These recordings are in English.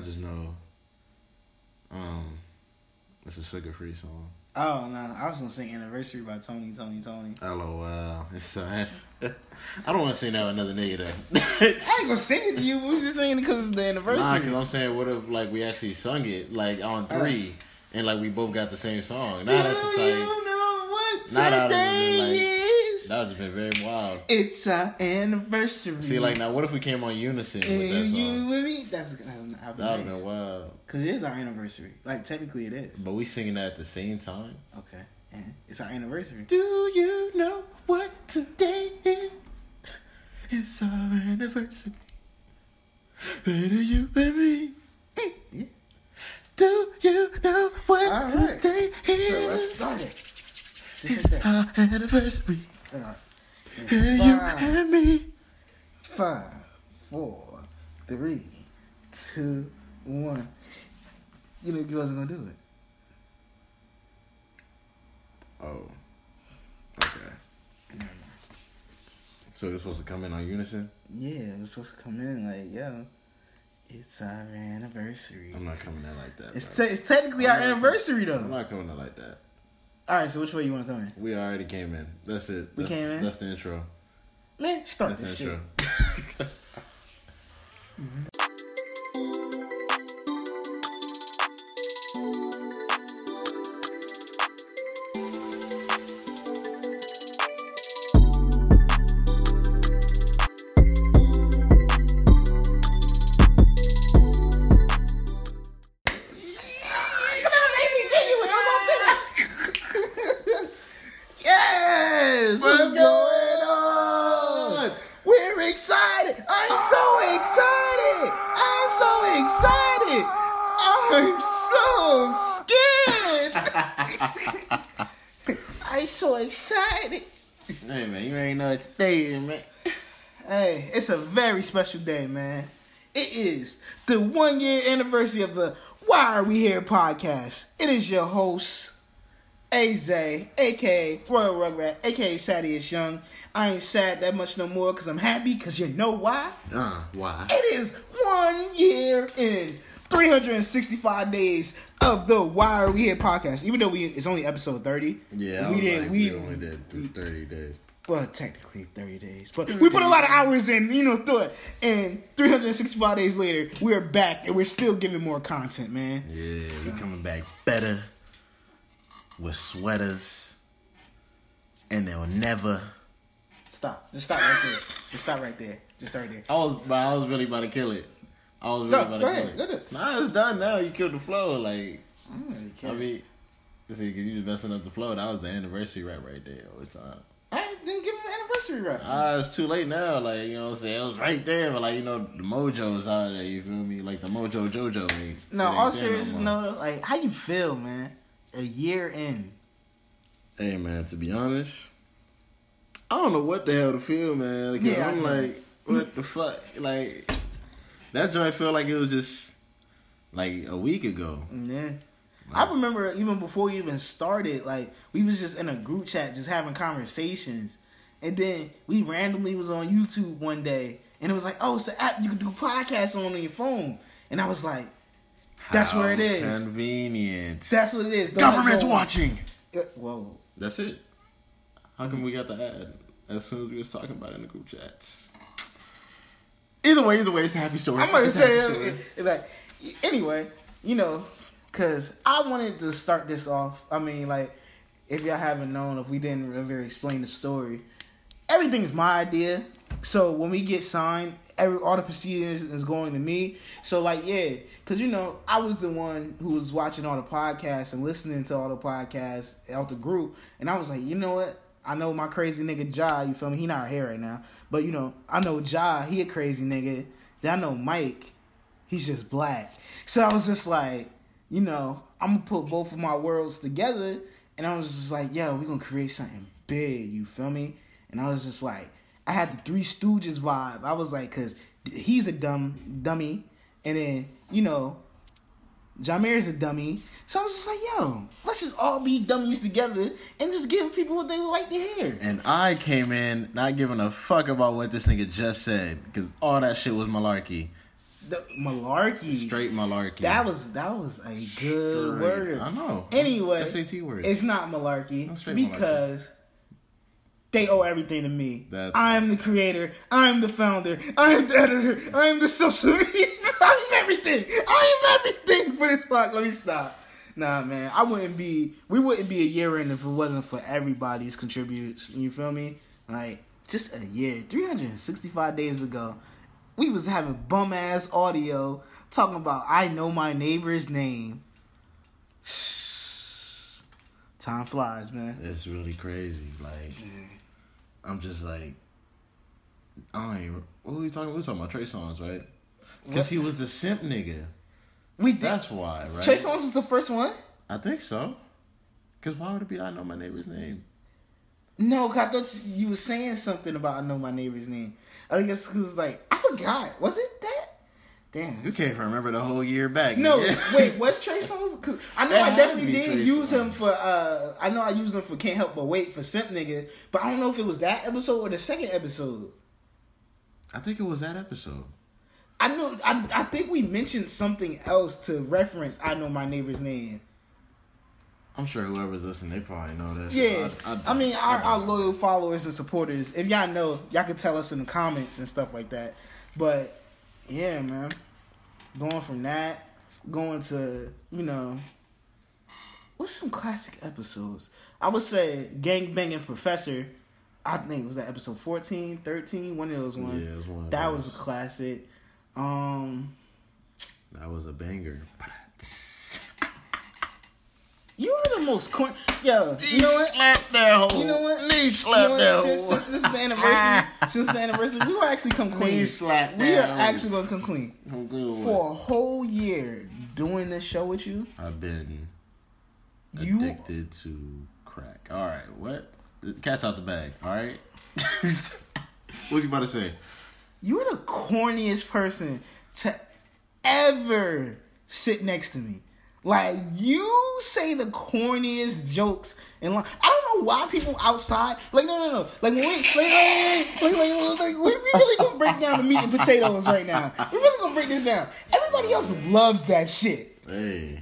I just know. Um, it's a sugar free song. Oh no, I was gonna sing "Anniversary" by Tony, Tony, Tony. LOL. It's uh, I don't want to sing that with another nigga though. I ain't gonna sing it to you. We just singing it because it's the anniversary. Nah, cause I'm saying, what if like we actually sung it like on three, and like we both got the same song? Now that's just like you know what Nah, that would've today been, like- is? That would just been very wild. It's our anniversary. See, like now, what if we came on unison with that and you song? with me. That's that's that would That would have been wild. Cause it is our anniversary. Like technically, it is. But we singing that at the same time. Okay, and it's our anniversary. Do you know what today is? It's our anniversary. Baby, you and me. Yeah. Do you know what right. today is? So let's start it. It's our anniversary. All right. And you Five, and me. five, four, three, two, one. You know you wasn't gonna do it. Oh. Okay. So you're supposed to come in on unison? Yeah, it was supposed to come in like, yo, it's our anniversary. I'm not coming in like that. It's, te- it's technically our I'm not- anniversary I'm not coming in like that. All right, so which way you want to come in? We already came in. That's it. We That's, came in? That's the intro. Man, start That's this the shit. intro. excited. I'm so excited. I'm so excited. I'm so scared. I'm so excited. Hey man, you ain't know it's today, man. Hey, it's a very special day, man. It is the one year anniversary of the Why Are We Here podcast. It is your host, Aze, aka Royal Rugrat, aka Sadius Young. I ain't sad that much no more because I'm happy because you know why? Uh, why? It is one year in 365 days of the Why Are We Here podcast. Even though we it's only episode 30. Yeah, we did. like, we, we only did 30 days. well, technically 30 days, but we put a lot of hours in, you know, through it. And 365 days later, we're back and we're still giving more content, man. Yeah, we coming back better with sweaters, and they'll never. Stop. Just stop right there. Just stop right there. Just start there. I was, but I was really about to kill it. I was really Go- about to kill go it. ahead. Nah, it's done now. You killed the flow. Like, really. I mean, see, cause you was messing up the flow. That was the anniversary rap right there all the time. I didn't give him an anniversary rap. Ah, it's too late now. Like, you know what I'm saying? It was right there, but like, you know, the mojo's out there, you feel me? Like the mojo jojo. Ain't, no, all seriousness, no, like, how you feel, man? A year in. Hey man, to be honest, I don't know what the hell to feel, man. Because Yeah, I'm like, what the fuck? Like that joint felt like it was just like a week ago. Yeah. I remember even before we even started, like we was just in a group chat, just having conversations, and then we randomly was on YouTube one day, and it was like, "Oh, it's an app you can do podcasts on on your phone," and I was like, "That's where it is. Convenient. That's what it is." The Government's watching. Uh, Whoa. That's it. How come we got the ad as soon as we was talking about it in the group chats? Either way, either way, it's a happy story. I'm gonna It's a say happy story. it, it, like anyway, you know, cause I wanted to start this off. I mean, like if y'all haven't known, if we didn't ever explain the story, everything is my idea. So when we get signed, every all the procedures is going to me. So like yeah, cause you know I was the one who was watching all the podcasts and listening to all the podcasts out the group, and I was like, you know what? I know my crazy nigga Ja, you feel me? He not here right now, but you know I know Ja, he a crazy nigga. Then I know Mike, he's just black. So I was just like, you know, I'm gonna put both of my worlds together, and I was just like, yo, we gonna create something big. You feel me? And I was just like, I had the Three Stooges vibe. I was like, cause he's a dumb dummy, and then you know, Jameer's a dummy. So I was just like, yo, let's just all be dummies together and just give people what they would like to hear. And I came in not giving a fuck about what this nigga just said because all that shit was malarkey. The malarkey. Straight malarkey. That was that was a good Straight. word. I know. Anyway, SAT word. It's not malarkey straight because they owe everything to me. That's- I am the creator. I am the founder. I am the editor. I am the social media. I am everything. I am everything for this podcast. Let me stop. Nah, man, I wouldn't be. We wouldn't be a year in if it wasn't for everybody's contributes. You feel me? Like just a year, three hundred and sixty-five days ago, we was having bum ass audio talking about I know my neighbor's name. Time flies, man. It's really crazy. Like, I'm just like, I don't even. What were we talking? We were talking about Trey Songz, right? Because he was the simp nigga. We did. That's why, right? Trey Songz was the first one. I think so. Because why would it be? I know my neighbor's name. No, I thought you were saying something about I know my neighbor's name. I think it's was like I forgot. Was it that? Damn. You can't even remember the whole year back. No, wait. What's Trey Songz? Cause I know It I definitely did Trey use him for. uh I know I used him for Can't Help But Wait for Simp Nigga, but I don't know if it was that episode or the second episode. I think it was that episode. I know. I, I think we mentioned something else to reference. I know my neighbor's name. I'm sure whoever's listening, they probably know that. Yeah, I, I, mean, our, our loyal followers and supporters. If y'all know, y'all can tell us in the comments and stuff like that. But yeah, man, going from that, going to you know, what's some classic episodes? I would say Gang Banging Professor. I think it was that episode 14, 13, one of those ones. Yeah, it was one of that those. was a classic. Um, that was a banger. You are the most corn. Yo, you know what? Slap that hoe. You know what? Knee You slap know that what? Since, since this is the anniversary, ah. since the anniversary, we will actually come clean. Knee slap We are actually gonna come clean I'm good with for a whole year doing this show with you. I've been You- addicted to crack. All right, what? The cat's out the bag. All right. what you about to say? You're the corniest person to ever sit next to me. Like you say the corniest jokes and like I don't know why people outside like no no no like when we like like, like, like, like, we we really gonna break down the meat and potatoes right now. We really gonna break this down. Everybody else loves that shit. Hey,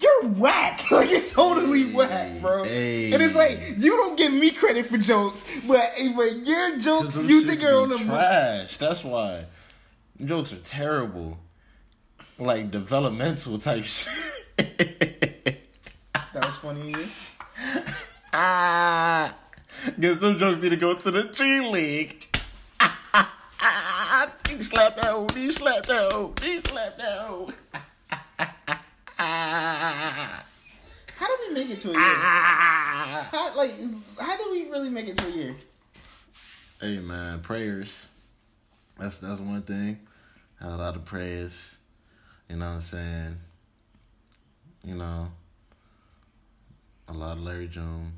You're whack. Like you're totally whack, bro. Hey. And it's like you don't give me credit for jokes, but but your jokes you think are on the trash. That's why jokes are terrible. Like developmental type shit. That was funny. ah, guess them jokes need to go to the G League. Ah, ah, ah, he slapped that hoe. He slapped that hoe. He slapped. Ah, How did we make it to a year? ah. How like how did we really make it to a year? Hey man, prayers. That's that's one thing. Had a lot of prayers. You know what I'm saying? You know. A lot of Larry June.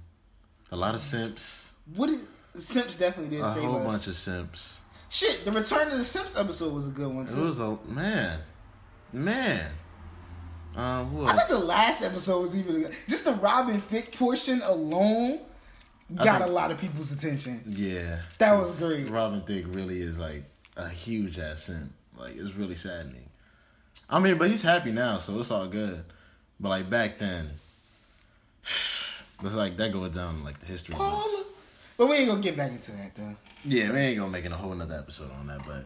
A lot of simps. What did Simps definitely did A save whole us. bunch of simps. Shit, the Return of the Simps episode was a good one too. It was a man. Man. Um who I think the last episode was even just the Robin Thicke portion alone got think- a lot of people's attention. Yeah. That was great. Robin Thicke really is like a huge ass simp. Like it's really saddening. I mean, but he's happy now, so it's all good. But like back then, it's like that goes down like the history books. But we ain't gonna get back into that though. Yeah, we ain't gonna make a whole nother episode on that. But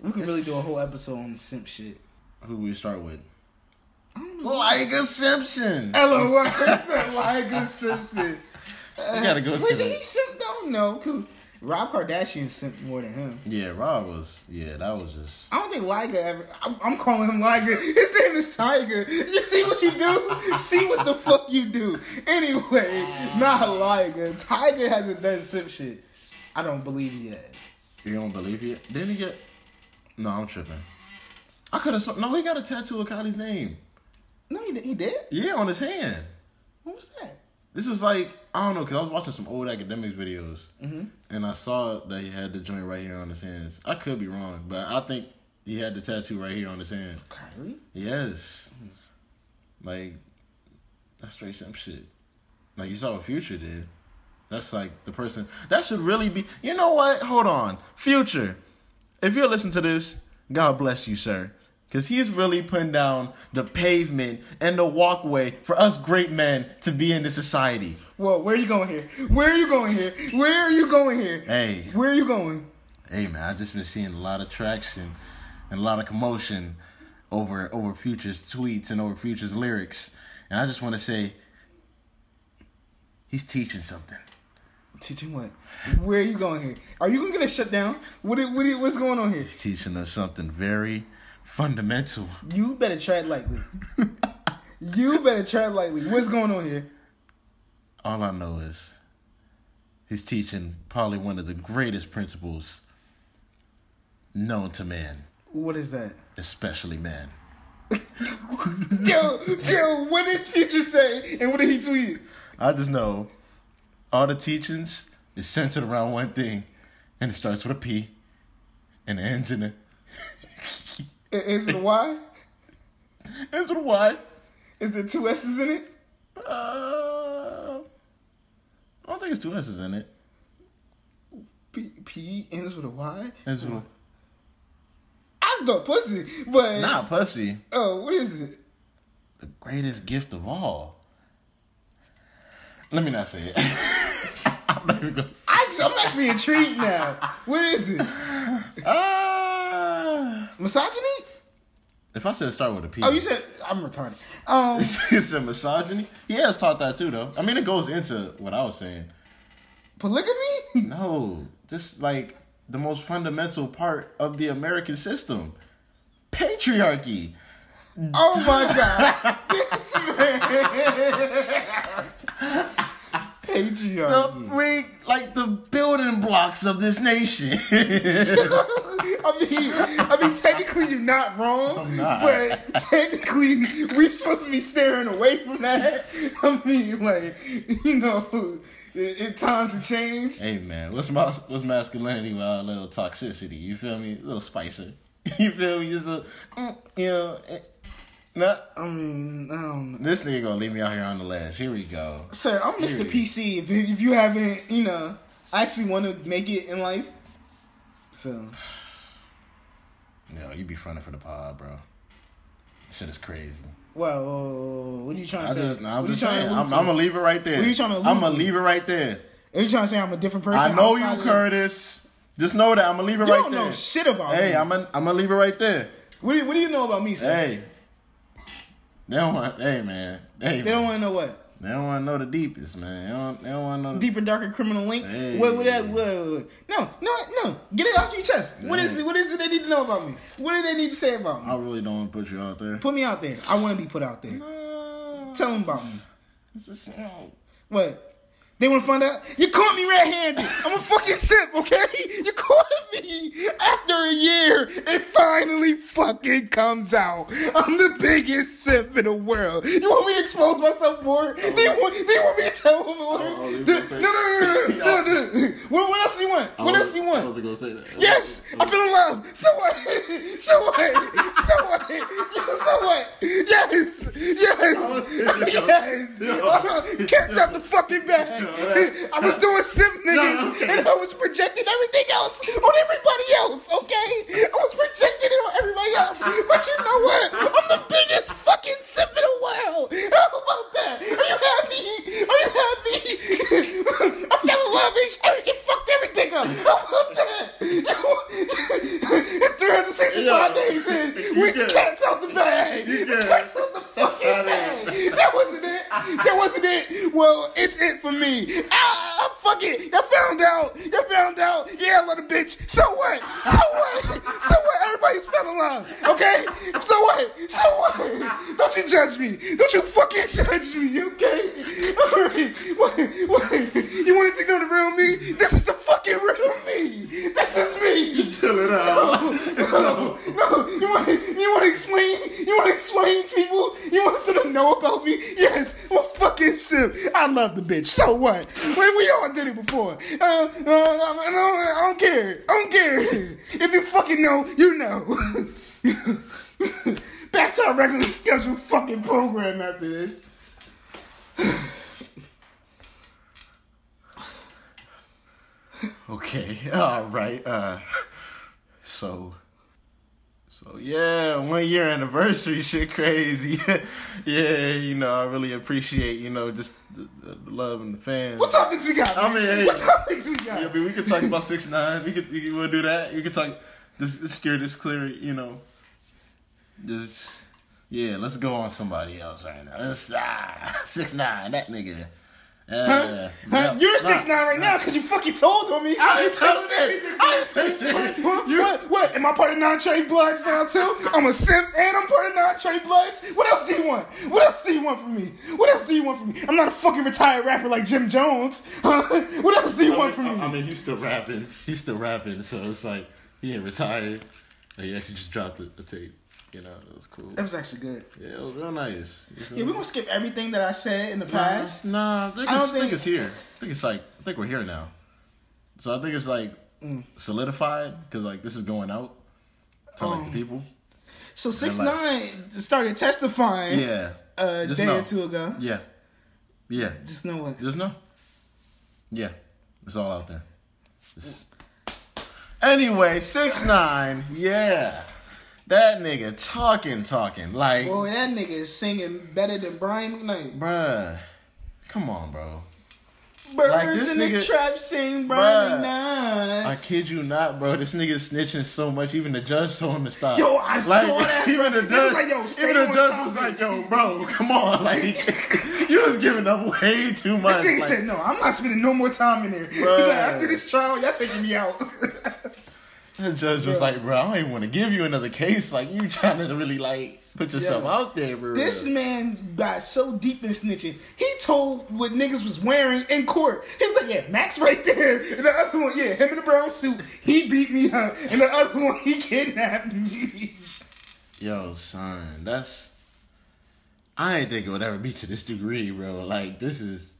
We could really do a whole episode on the simp shit. who we start with? I don't know. Liga Simpson. LOL. like a Simpson. We gotta go Wait, did he simp though? No, cause Rob Kardashian simped more than him. Yeah, Rob was. Yeah, that was just. I don't think Liger ever. I'm, I'm calling him Liger. His name is Tyga. You see what you do? see what the fuck you do. Anyway, not Liger. Tyga hasn't done simp shit. I don't believe he has. You don't believe he? Didn't he get? No, I'm tripping. I could have. No, he got a tattoo of Kylie's name. No, he, did- he did. Yeah, on his hand. What was that? This was like I don't know because I was watching some old Akademiks videos Mm-hmm. and I saw that he had the joint right here on his hands. I could be wrong, but I think he had the tattoo right here on his hand. Kylie. Yes, like that's straight simp shit. Like you saw what Future did. That's like the person that should really be. You know what? Hold on, Future. If you're listening to this, God bless you, sir. Because he's really putting down the pavement and the walkway for us great men to be in this society. Well, where are you going here? Where are you going here? Where are you going here? Hey, Where are you going? hey, man, I just been seeing a lot of traction and a lot of commotion over over Future's tweets and over Future's lyrics, and I just want to say he's teaching something. Teaching what? Where are you going here? Are you gonna get us shut down? What? What? What's going on here? He's teaching us something very fundamental. You better tread lightly. you better tread lightly. What's going on here? All I know is he's teaching probably one of the greatest principles known to man, What is that? especially man. Yo, yo, what did teacher say? And what did he tweet? I just know all the teachings is centered around one thing, and it starts with a P, and it ends in a ends with a Y. ends with a Y. Is there two S's in it? Uh, I don't think it's two S's in it. P, P ends with a Y. Ends with I thought pussy, but a, not pussy. oh, what is it? The greatest gift of all. Let me not say it. I'm not even gonna. Actually, I'm actually intrigued now. What is it? Uh, Misogyny? if I said start with a P, Oh, you said I'm retarded. Um, it's a misogyny. He has taught that too, though. I mean, it goes into what I was saying. polygamy? No, just like the most fundamental part of the American system, patriarchy. Oh my god, this man. The Patriarchy. we like the building blocks of this nation. I mean, I mean, technically you're not wrong, not. but technically we're supposed to be staring away from that. I mean, like, you know, it, it times to change. hey man, what's mas- what's masculinity without a little toxicity? You feel me? A little spicer. You feel me? Just a, you know. Nah, I mean, I don't know. this nigga gonna leave me out here on the ledge. Here we go. Sir, I'm Mr. Period. PC. If, if you haven't, you know, I actually want to make it in life. So, No, you be fronting for the pod, bro. Shit is crazy. well, what are you trying to I say? just, nah, I'm What just saying. I'm? I'm gonna leave it right there. What are you trying to I'm gonna to? leave it right there. Are you trying to say I'm a different person? I know you, Curtis. Just know that I'm gonna leave it You right don't there. know shit about hey, me. I'm gonna, I'm gonna leave it right there. What do, you, what do you know about me, sir? Hey, they don't want. Hey, man. Hey, They don't want to know what They don't want to know the deepest, man. They don't. They don't want to know. The, deeper, darker criminal link. Hey. What would that? What, what- no, no, no. Get it off your chest. What is Hey. it? What is it they need to know about me? What do they need to say about me? I really don't want to put you out there. Put me out there. I want to be put out there. Uh, Tell them about me. It's just, you know, What? They want to find out? You caught me red-handed. I'm a fucking simp, okay? You caught me after a year. It finally fucking comes out. I'm the biggest simp in the world. You want me to expose myself more? They oh. want, they want me to tell them more? Oh, oh you no, no, no, no, no, no, no. What, what else do you want? What else do you want? I was gonna say that. Yes, I feel in love. So what? So what? So what? So what? Yes, yes, yes. Cats out the fucking bag. I was doing sim niggas, and I was projecting everything else on everybody else. Okay, I was projecting it on everybody else. But you know what? I'm the biggest fucking simp in the world. How about that? Are you happy? Are you happy? I fell in love and it fucked everything up. How about that? 365 Yo, days in, we good. cats out the bag. You The cats out the fucking bag. That wasn't it. That wasn't it. Well, it's it for me. Ah, fuck it. Y'all found out. Y'all found out. Yeah, I the bitch. So what? So what? So what? Everybody's fell in love. Okay? So what? So what? Don't you judge me. Don't you fucking judge me, okay? Alright. What, what? You wanted to know the real me? This is the fucking real me. This is me. Chill it out. No, no, you want you want to explain? You want to explain to people? You want them to know about me? Yes, I'm a fucking simp. I love the bitch. So what? We, we all did it before. Uh, uh, I, don't, I don't care. I don't care. If you fucking know, you know. Back to our regularly scheduled fucking program after this. Okay. All right. Uh. So, So yeah, one year anniversary, shit crazy. yeah, you know, I really appreciate you know just the, the love and the fans. What topics we got? I mean, hey. what topics we got? Yeah, I mean, we could talk about six nine. We could, you want to do that? You could talk. This, this steer this clear. You know, Just Yeah, let's go on somebody else right now. Let's ah, six nine. That nigga. Uh, Huh? Huh? no, You're no, six nine right now because you fucking told on me. I didn't tell you. I didn't. What, what? What? Am I part of Nine Trey Bloods now too? I'm a simp and I'm part of Nine Trey Bloods. What else do you want? What else do you want from me? What else do you want from me? I'm not a fucking retired rapper like Jim Jones. Huh? What else do you want from I, me? I mean, he's still rapping. He's still rapping, so it's like he ain't retired. He actually just dropped a, a tape. You know, it was cool. that was actually good. Yeah, it was real nice. Yeah, we're gonna skip everything that I said in the past. Nah, I I don't think think- it's here. I think it's like I think we're here now. So I think it's like Mm. solidified because like this is going out to like Um, the people. So six like- nine started testifying Yeah, a Just day know. or two ago. yeah, yeah. Just know what. Just know. Yeah, it's all out there. Just- Anyway, six nine. Yeah, that nigga talking, talking like, Boy, that nigga is singing better than Brian McKnight. bruh. Come on, bro. Birds Like, this in the nigga- trap sing Brian. McKnight. I kid you not, bro. This nigga snitching so much. Even the judge told him to stop. Yo, I saw that, Even the judge, like, yo, stay even the judge was like, "Yo, bro, come on!" Like, you was giving up way too much. This nigga like, said, no, I'm not spending no more time in there. He's like, after this trial, y'all taking me out. The judge was Bruh. like, "Bro, I don't even want to give you another case. Like, you trying to really like put yourself Yo. out there, bro." this man got so deep in snitching. He told what niggas was wearing in court. He was like, yeah, Max right there. And the other one, yeah, him in the brown suit. He beat me up. And the other one, he kidnapped me. Yo, son, that's. I ain't think it would ever be to this degree, bro. Like, this is.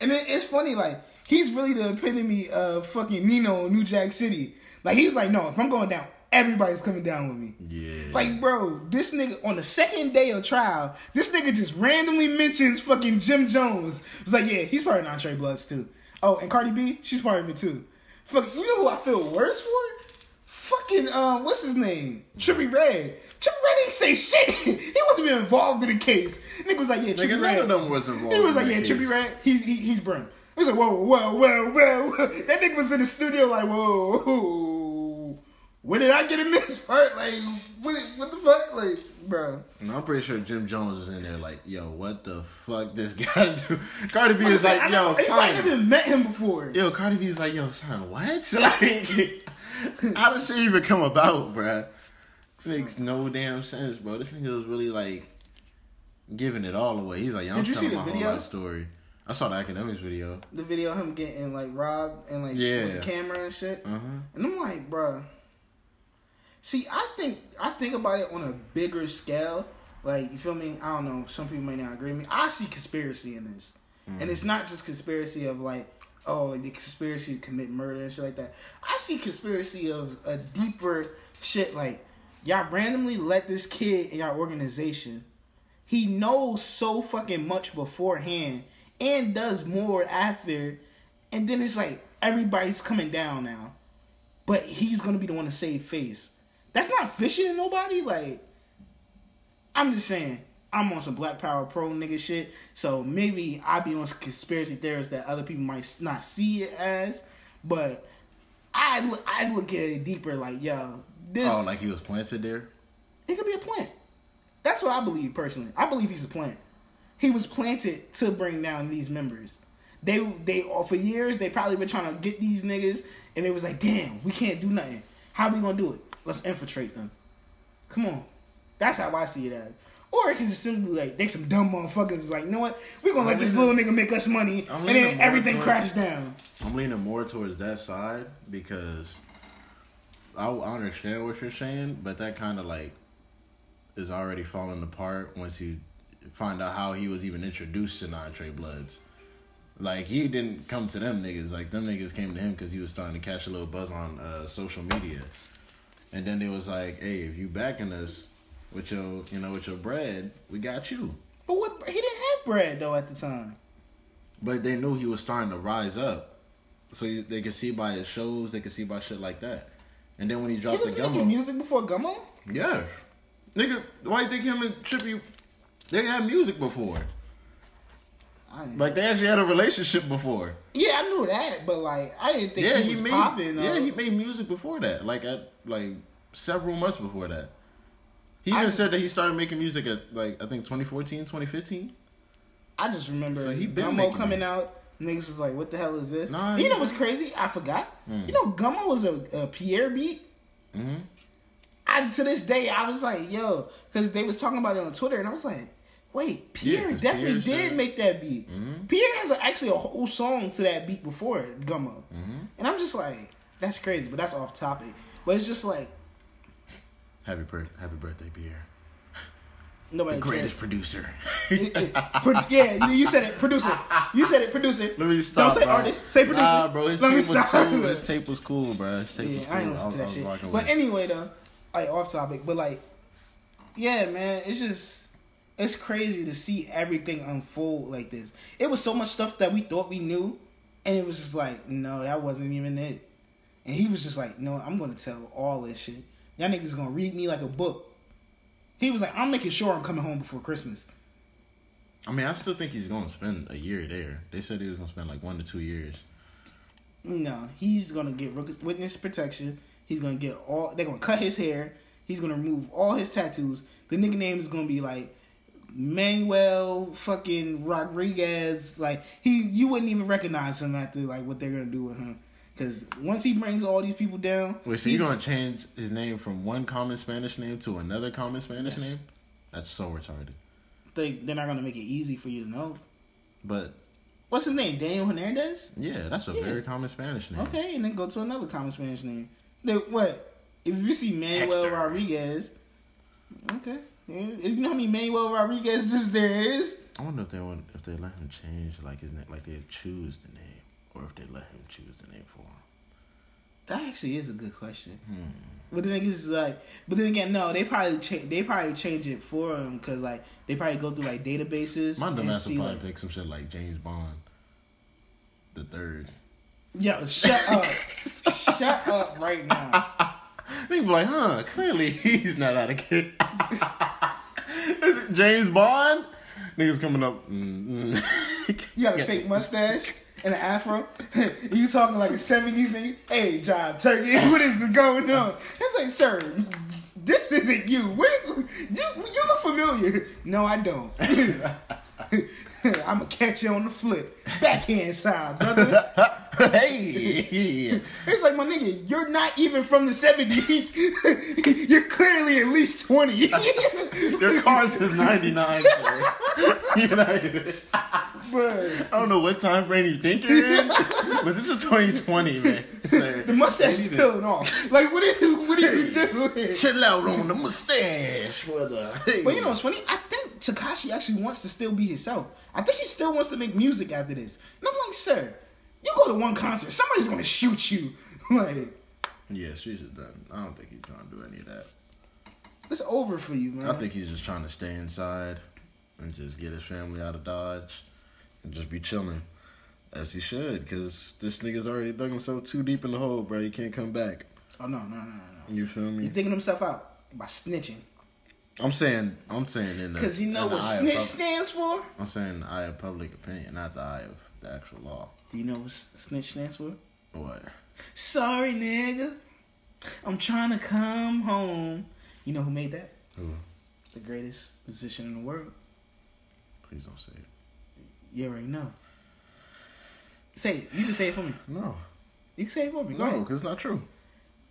And it, it's funny, like, he's really the epitome of fucking Nino in New Jack City. Like, he's like, no, if I'm going down, everybody's coming down with me. Yeah. Like, bro, this nigga on the second day of trial, this nigga just randomly mentions fucking Jim Jones. It's like, yeah, he's part of Nine Trey Bloods too. Oh, and Cardi B, she's part of it too. Fuck, you know who I feel worse for? Fucking, uh, what's his name? Trippie Redd. Trippie Redd ain't say shit. he wasn't even involved in the case. Nigga was like, yeah, Trippie Nigga, Red. none of them was involved He was like, yeah, case. Trippie Redd, he's he, he's burned. He was like, whoa, whoa, whoa, whoa. That nigga was in the studio like, whoa. When did I get in this part? Like, what, what the fuck? Like, bro. And I'm pretty sure Jim Jones is in there like, yo, what the fuck this guy do? Cardi B is like, yo, know- I son. never even met him before. Yo, Cardi B is like, yo, son, what? Like, how does she even come about, bruh? Makes no damn sense, bro. This nigga was really like giving it all away. He's like, yo, I'm Did you telling see the my whole video? life story. I saw the Akademiks video. The video of him getting like robbed and like Yeah. with the camera and shit. Uh huh. And I'm like, bro. See, I think I think about it on a bigger scale. Like, you feel me? I don't know. Some people may not agree with me. I see conspiracy in this, and it's mm. not just conspiracy of like, oh, the conspiracy to commit murder and shit like that. I see conspiracy of a deeper shit. Like, y'all randomly let this kid in your organization. He knows so fucking much beforehand and does more after, and then it's like everybody's coming down now but he's gonna be the one to save face. That's not fishing to nobody. Like, I'm just saying, I'm on some Black Power Pro nigga shit. So maybe I be on some conspiracy theories that other people might not see it as, but I look, I look at it deeper. Like, yo, this Oh, like he was planted there. it could be a plant. That's what I believe personally. I believe he's a plant. He was planted to bring down these members. They they uh, for years they probably been trying to get these niggas, and it was like, damn, we can't do nothing. How we gonna do it? Let's infiltrate them. Come on, that's how I see it as. Or it can just simply like they some dumb motherfuckers. Is like, you know what? We gonna let this little nigga make us money, I'm and then everything toward- crash down. I'm leaning more towards that side because I, I understand what you're saying, but that kind of like is already falling apart once you find out how he was even introduced to Nine Trey Bloods. Like he didn't come to them niggas. Like them niggas came to him because he was starting to catch a little buzz on uh, social media, and then they was like, "Hey, if you backing us with your, you know, with your bread, we got you." But what? He didn't have bread though at the time. But they knew he was starting to rise up, so you, they could see by his shows, they could see by shit like that. And then when he He dropped was the gummo, music before Gummo. Yes. Nigga, why you think him and Trippie, they had music before? Like, they actually had a relationship before. yeah, I knew that, but like I didn't think yeah, he he, was made. popping. yeah, though. he made music before that. Like at like several months before that. He I even just- said that he started making music at like I think 2014, 2015. I just remember So he Gummo coming out. Niggas was like, "What the hell is this?" Nah, you know what's crazy? I forgot. Hmm. You know, Gummo was a, a Pi'erre beat. Mm-hmm. I to this day I was like, "Yo," because they was talking about it on Twitter, and I was like, "Wait, Pi'erre 'cause definitely Pi'erre did said- make that beat. Mhm. Pi'erre has a, actually a whole song to that beat before Gummo." Mm-hmm. And I'm just like, "That's crazy," but that's off topic. But it's just like Happy birth, happy birthday, Pi'erre. nobody The cares. greatest producer. Pro- yeah, you said it, producer. You said it, producer. Let me stop. Don't say bro. artist, say producer. Nah, bro, his Let tape me was stop. cool. His tape was cool, bro. His tape was Yeah, cool. I ain't listen was- to that was shit. But anyway, though, like off topic, but like, yeah, man, it's just it's crazy to see everything unfold like this. It was so much stuff that we thought we knew, and it was just like, no, that wasn't even it. And he was just like, no, I'm gonna tell all this shit. Y'all niggas gonna read me like a book. He was like, I'm making sure I'm coming home before Christmas. I mean, I still think he's gonna spend a year there. They said he was gonna spend like one to two years. No, he's gonna get witness protection. He's gonna get all. They're gonna cut his hair. He's gonna remove all his tattoos. The nickname is gonna be like Manuel fucking Rodriguez. Like he, you wouldn't even recognize him after like what they're gonna do with him. Because once he brings all these people down, Wait, so he's- you're gonna change his name from one common Spanish name to another common Spanish Yes. name? That's so retarded. they, they're not gonna make it easy for you to know. But What's his name? Daniel Hernandez. yeah, that's a Yeah. very common Spanish name. Okay, and then go to another common Spanish name. Then what? If you see Manuel Hector. Rodriguez, okay. Know how many Manuel Rodriguez this there is? I wonder if they want if they let him change like his name, like they choose the name, or if they let him choose the name for him. That actually is a good question. Hmm. But then it's like, but then again, no, they probably change. They probably change it for him because like they probably go through like databases My and dumbass will probably like, pick some shit like James Bond, the third. yo, shut up, shut up right now. They be like, huh? Clearly he's not out of kid. Is it James Bond? Niggas coming up. Mm, mm. You got a fake mustache and an afro. you talking like a seventies nigga? Hey, John Turkey, what is going on? It's like, sir, this isn't you. Where you you look familiar? No, I don't. I'ma catch you on the flip, backhand side, brother. hey. It's like my nigga, you're not even from the seventies. you're clearly at least twenty. Your car says 99, sir. You know, Bruh. I don't know what time frame you think you're in, but this is 2020, man. Sir. The mustache is peeling off. Like what are you what are you doing? Chill out on the mustache, brother. Hey. But you know what's funny? I Tekashi actually wants to still be himself. I think he still wants to make music after this. And I'm like, sir, you go to one concert, somebody's gonna shoot you. like, Yeah, she's just done. I don't think he's trying to do any of that. it's over for you, man. I think he's just trying to stay inside and just get his family out of Dodge and just be chilling. As he should, because this nigga's already dug himself too deep in the hole, bro. He can't come back. Oh no, no, no, no, no. You feel me? He's digging himself out by snitching. I'm saying, I'm saying in the Cause you know what snitch pub- stands for? I'm saying in the eye of public opinion, not the eye of the actual law. Do you know what snitch stands for? What? Sorry, nigga. I'm trying to come home. You know who made that? Who? The greatest musician in the world. Please don't say it. You already know. Say it. You can say it for me. No, You can say it for me. Go no, because it's not true.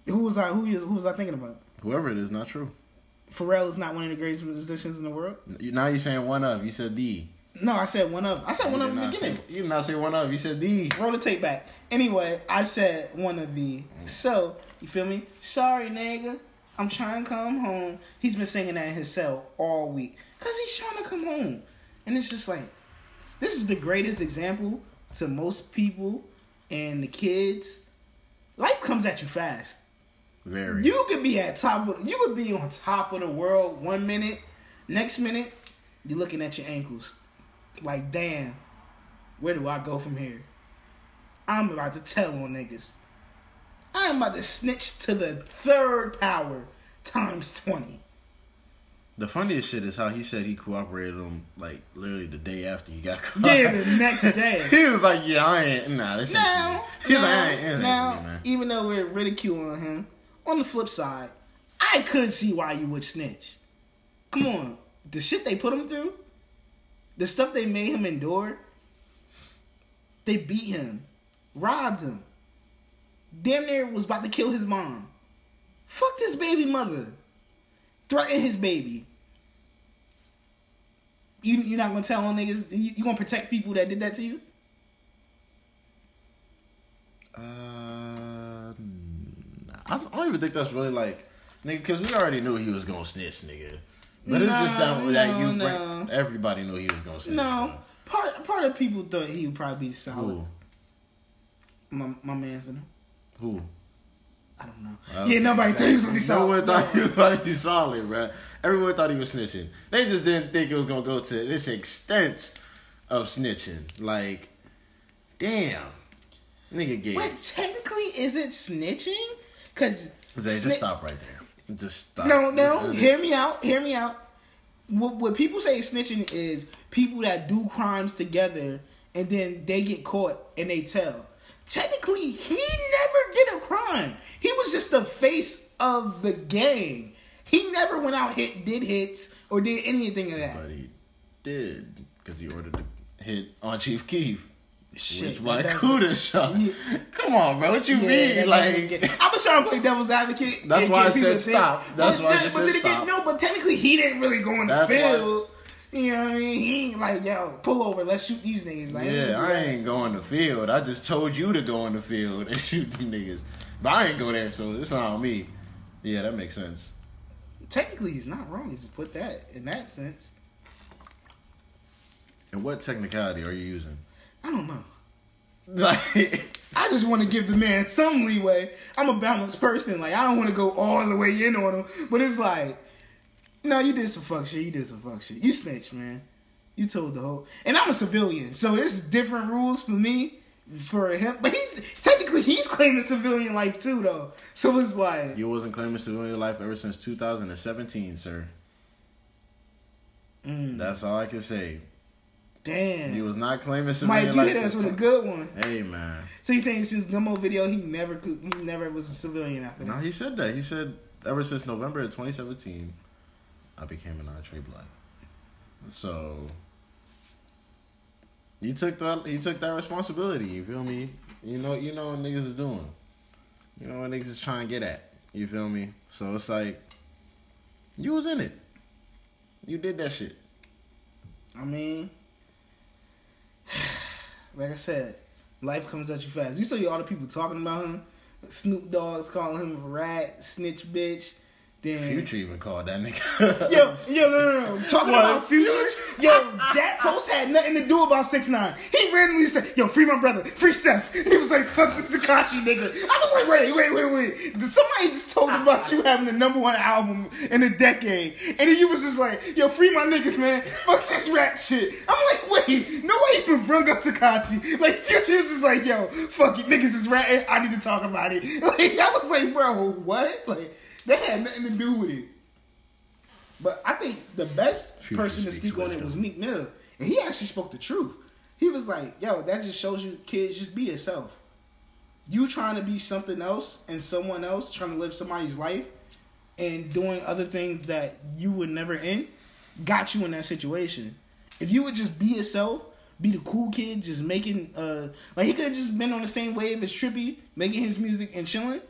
Who was I? Who is? Who was I thinking about? Whoever it is, not true. Pharrell is not one of the greatest musicians in the world. Now you're saying one of. You said the. No, I said one of. I said one You of did in the beginning. say- You did not say one of. You said the. Roll the tape back. Anyway, I said one of the. Mm. So you feel me? Sorry, nigga. I'm trying to come home. He's been singing that in his cell all week because he's trying to come home, and it's just like this is the greatest example to most people and the kids. Life comes at you fast. Very. You could be at top of you could be on top of the world one minute, next minute you're looking at your ankles. Like damn, where do I go from here? I'm about to tell on niggas. I am about to snitch to the third power. times twenty. The funniest shit is how he said he cooperated him like literally the day after he got caught. Yeah, the next day. he was like, "Yeah, I ain't. Nah, this ain't Now, me." He's now, like, "I ain't, this now, for me, man." even though we're ridiculing him, on the flip side, I could see why you would snitch. Come on, the shit they put him through, the stuff they made him endure. They beat him, robbed him, damn near was about to kill his mom. Fucked his baby mother, threatened his baby. You you not gonna tell on niggas? You, you gonna protect people that did that to you? Uh. I don't even think that's really like, nigga, because we already knew he was gonna snitch, nigga. But it's just that, No, that you no. bring, everybody knew he was gonna snitch. No, part part of people thought he would probably be solid. Who? My my man's in him. Who? I don't know. Yeah, nobody thought he was gonna be No one solid. thought he was he was solid, bro. Everyone thought he was snitching. They just didn't think it was gonna go to this extent of snitching. Like, damn, nigga, gay. But technically, is it snitching? Cause Zay, just stop right there. Just stop. No, no. Hear me out. Hear me out. What, what people say snitching is people that do crimes together and then they get caught and they tell. Technically, he never did a crime. He was just the face of the gang. He never went out hit did hits or did anything of that. But he did because he ordered the hit on Chief Keef. Shit, my Cuda shot. Yeah. Come on, bro. What you Yeah, mean? Like, get- I was trying to play devil's advocate. That's why I said to think- stop. That's but why I just but said stop. No, but technically he didn't really go in the That's why- field. You know what I mean? He ain't like, yo, pull over, let's shoot these niggas. Like, yeah, I that. ain't going to field. I just told you to go in the field and shoot them niggas. But I ain't go there, so it's not on me. Yeah, that makes sense. Technically, he's not wrong. You just put that in that sense. And what technicality are you using? I don't know. Like, I just want to give the man some leeway. I'm a balanced person. Like, I don't want to go all the way in on him. But it's like, no, you did some fuck shit. You did some fuck shit. You snitched, man. You told the whole. And I'm a civilian, so this is different rules for me, for him. But he's technically he's claiming civilian life too, though. So it's like, you wasn't claiming civilian life ever since 2017, sir. mm, That's all I can say. Damn. You was not claiming Mike, civilian you life. hit us with a good one. Hey, man. So he's saying since Gummo video, he never he never was a civilian after that. No, he said that. He said ever since November of 2017, I became an entree blood. So he took that. He took that responsibility. You feel me? You know. You know what niggas is doing. You know what niggas is trying to get at. You feel me? So it's like you was in it. You did that shit. I mean, like I said, life comes at you fast. You saw all the people talking about him. Snoop Dogg's calling him a rat, snitch bitch. Then Future even called that nigga. Yo, yo, no, no, no. Talking What? about future. Yo, that post had nothing to do about six nine. He randomly said, "Yo, free my brother, free Seth." He was like, "Fuck this Tekashi nigga." I was like, "Wait, wait, wait, wait." Somebody just told about you having the number one album in a decade, and then you was just like, "Yo, free my niggas, man. Fuck this rap shit." I'm like, "Wait, nobody even brung up Tekashi." Like Future was just like, "Yo, fuck it, niggas is ratting. I need to talk about it." Like I was like, "Bro, what?" Like that had nothing to do with it. But I think the best Future person to speak on it was Meek Mill, and he actually spoke the truth. He was like, "Yo, that just shows you, kids, just be yourself. You trying to be something else and someone else trying to live somebody's life and doing other things that you would never in, got you in that situation. If you would just be yourself, be the cool kid, just making uh like he could have just been on the same wave as Trippie, making his music and chilling,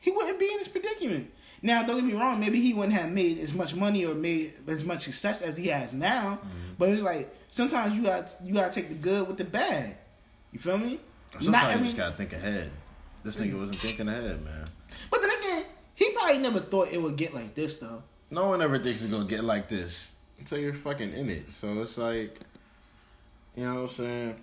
he wouldn't be in this predicament. Now, don't get me wrong, maybe he wouldn't have made as much money or made as much success as he has now. Mm-hmm. But it's like sometimes you got you gotta take the good with the bad. You feel me? Sometimes you just gotta think ahead. This nigga wasn't thinking ahead, man. But then again, he probably never thought it would get like this though. No one ever thinks it's gonna get like this until you're fucking in it. So it's like, you know what I'm saying?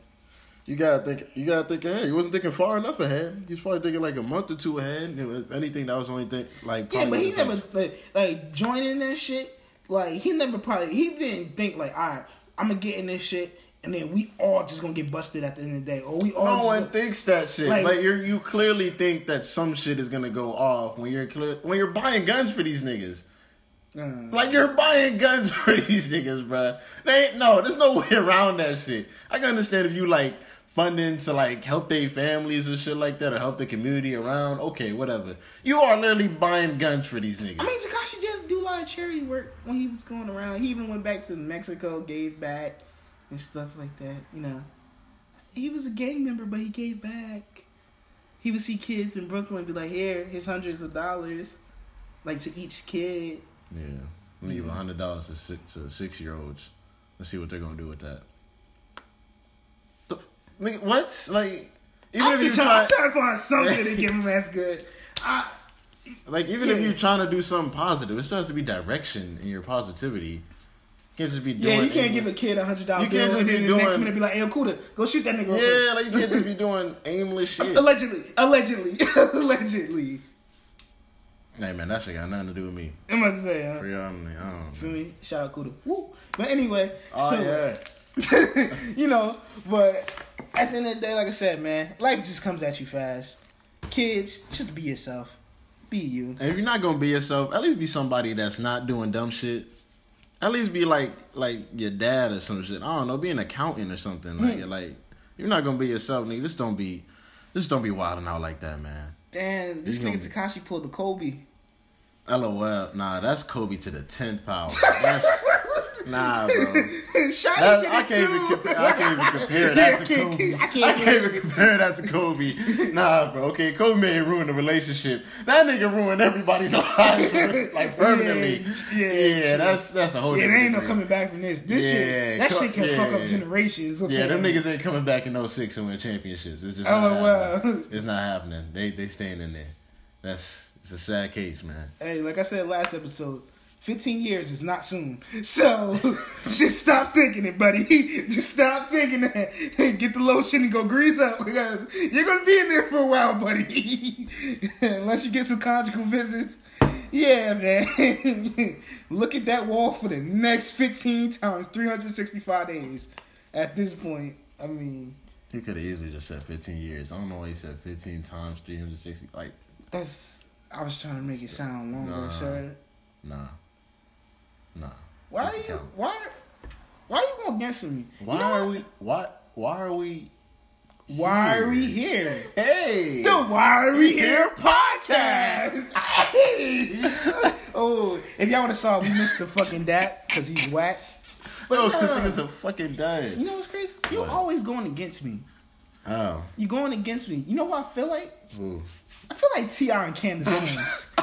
You gotta think. You gotta think ahead. He wasn't thinking far enough ahead. He was probably thinking like a month or two ahead. You If anything, that was the only thing. Like, Yeah, but he like- never like, like joining that shit. Like he never probably he didn't think like, all right, I'm gonna get in this shit and then we all just gonna get busted at the end of the day, or we all No one gonna- thinks that shit. Like- Like, you're you clearly think that some shit is gonna go off when you're clear when you're buying guns for these niggas. Mm. Like you're buying guns for these niggas, bruh. They ain't no. There's no way around that shit. I can understand if you like funding to like help their families and shit like that, or help the community around. Okay, whatever. You are literally buying guns for these niggas. I mean, Tekashi did do a lot of charity work when he was going around. He even went back to Mexico, gave back, and stuff like that. You know, he was a gang member, but he gave back. He would see kids in Brooklyn, be like, "Here, here's hundreds of dollars, like to each kid." yeah, leave a hundred dollars to six to six year olds. Let's see what they're gonna do with that. Nigga, what? Like even I'm if you just trying, try, I'm trying to find something to give him that's good. I, like even if you're trying to do something positive, it still has to be direction in your positivity. You can't just be doing. yeah, you can't aimless- give a kid a hundred dollar You bill can't and then be the next doing- minute be like, "Hey, Kuda, go shoot that nigga." real quick." Yeah, like you can't just be doing aimless shit. Allegedly, allegedly, allegedly. Hey man, that shit got nothing to do with me. I'm about to say, huh? For y'all, I, don't Feel me? Shout out Kuda. Woo. But anyway, Oh so yeah. you know, but at the end of the day, like I said, man, life just comes at you fast. Kids, just be yourself. Be you. And if you're not gonna be yourself, at least be somebody that's not doing dumb shit. At least be like like your dad or some shit. I don't know, be an accountant or something. Like Hmm. like you're not gonna be yourself, nigga. Just don't be just don't be wilding out like that, man. Damn, this nigga Tekashi pulled the Kobe. LOL. Nah, that's Kobe to the tenth power. That's, nah, bro. That, did I can't even compare. I can't even compare that to can't- Kobe. I I can't can't, even compare that to Kobe. Nah, bro. Okay, Kobe may ruin the relationship. That nigga ruined everybody's lives like permanently. Yeah, Yeah, yeah, that's that's a whole. Yeah, there ain't no coming back from this. This Yeah, shit, that co- shit can fuck up generations. Okay? Yeah, them niggas ain't coming back in 06 and win championships. It's just Oh, happening. It's not happening. They they staying in there. That's it's a sad case, man. Hey, like I said last episode, 15 years is not soon. So just stop thinking it, buddy. Just stop thinking that. Get the lotion and go grease up because you're gonna be in there for a while, buddy. Unless you get some conjugal visits. Yeah, man. Look at that wall for the next 15 times 365 days. At this point, I mean, He could have easily just said 15 years. I don't know why he said 15 times 360. Like, that's. I was trying to make it sound longer, Nah. nah, nah. Why are you? count. Why? Why are you going against me? Why You know are what? we? Why? Why are we? Why are we here? Hey. The Why Are We Here podcast. Hey. oh, if y'all would have saw, we missed the fucking dap because he's whack. But no, no. Uh, nigga's a fucking You know what's crazy? You're What? always going against me. Oh. You're going against me. You know what I feel like? Ooh. I feel like T.I. and Candace Owens.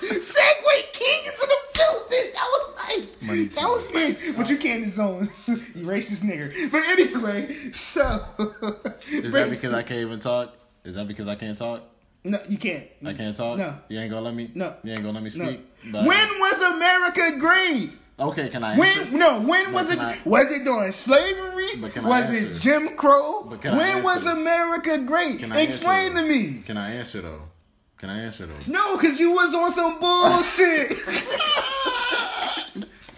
Segway King into the building. That was nice. Money that was nice. But you Candace Owens. you racist nigger. But anyway, so Is that because I can't even talk? Is that because I can't talk? No, you can't. I can't talk. No. You ain't gonna let me. No. You ain't gonna let me No. speak. But- When was America great? Okay, can I? Answer? When no, when But was it? can I- was it during slavery? But can I Was it? Jim Crow? But can I When was? America great? Can I Explain answer, to me. Can I answer though? Can I answer though? No, because you was on some bullshit.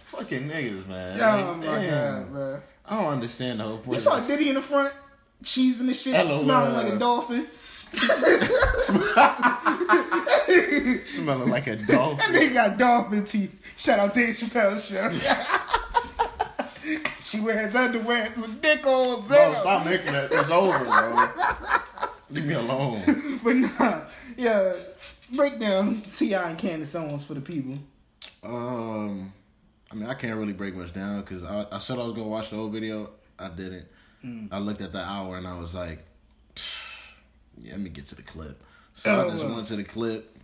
Fucking niggas, man. oh Like, my damn. god, bro. I don't understand the whole point. You saw this. Diddy in the front, cheesing the shit, LOL. smelling like a dolphin. smelling like a dolphin. That nigga got dolphin teeth. Shout out Dave Chappelle show. she wears underwear with dick holes in Bro, them. stop making that. It's over, bro. Leave me alone. But nah, yeah. Break down T.I. and Candace Owens for the people. Um, I mean, I can't really break much down because I, I said I was gonna watch the whole video. I didn't. Mm. I looked at the hour and I was like, yeah, let me get to the clip. So Oh, I just well. went to the clip,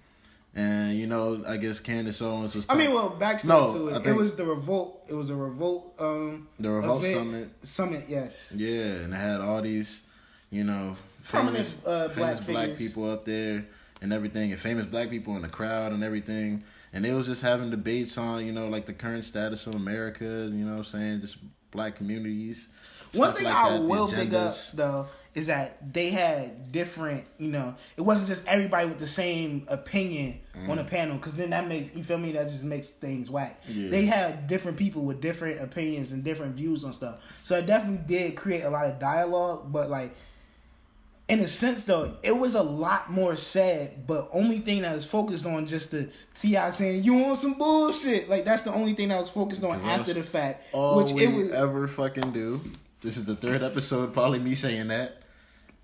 and you know, I guess Candace Owens was. I mean, well, backstory No, to it. It was the revolt. It was a revolt. Um, The Revolt event. Summit. Summit, yes. Yeah, and it had all these, you know, Prominent, famous, uh, famous black black, people up there and everything, and famous black people in the crowd and everything. And they was just having debates on, you know, like the current status of America, you know what I'm saying, just black communities. One thing like I that, will pick up though is that they had different, you know, it wasn't just everybody with the same opinion on a panel because then that makes you feel me that just makes things whack. Yeah. They had different people with different opinions and different views on stuff, so it definitely did create a lot of dialogue. But like, in a sense though, it was a lot more sad, but only thing that was focused on just the T.I. saying you want some bullshit. Like that's the only thing that was focused on after the fact, All which we it was. ever fucking do. This is the third episode, probably me saying that.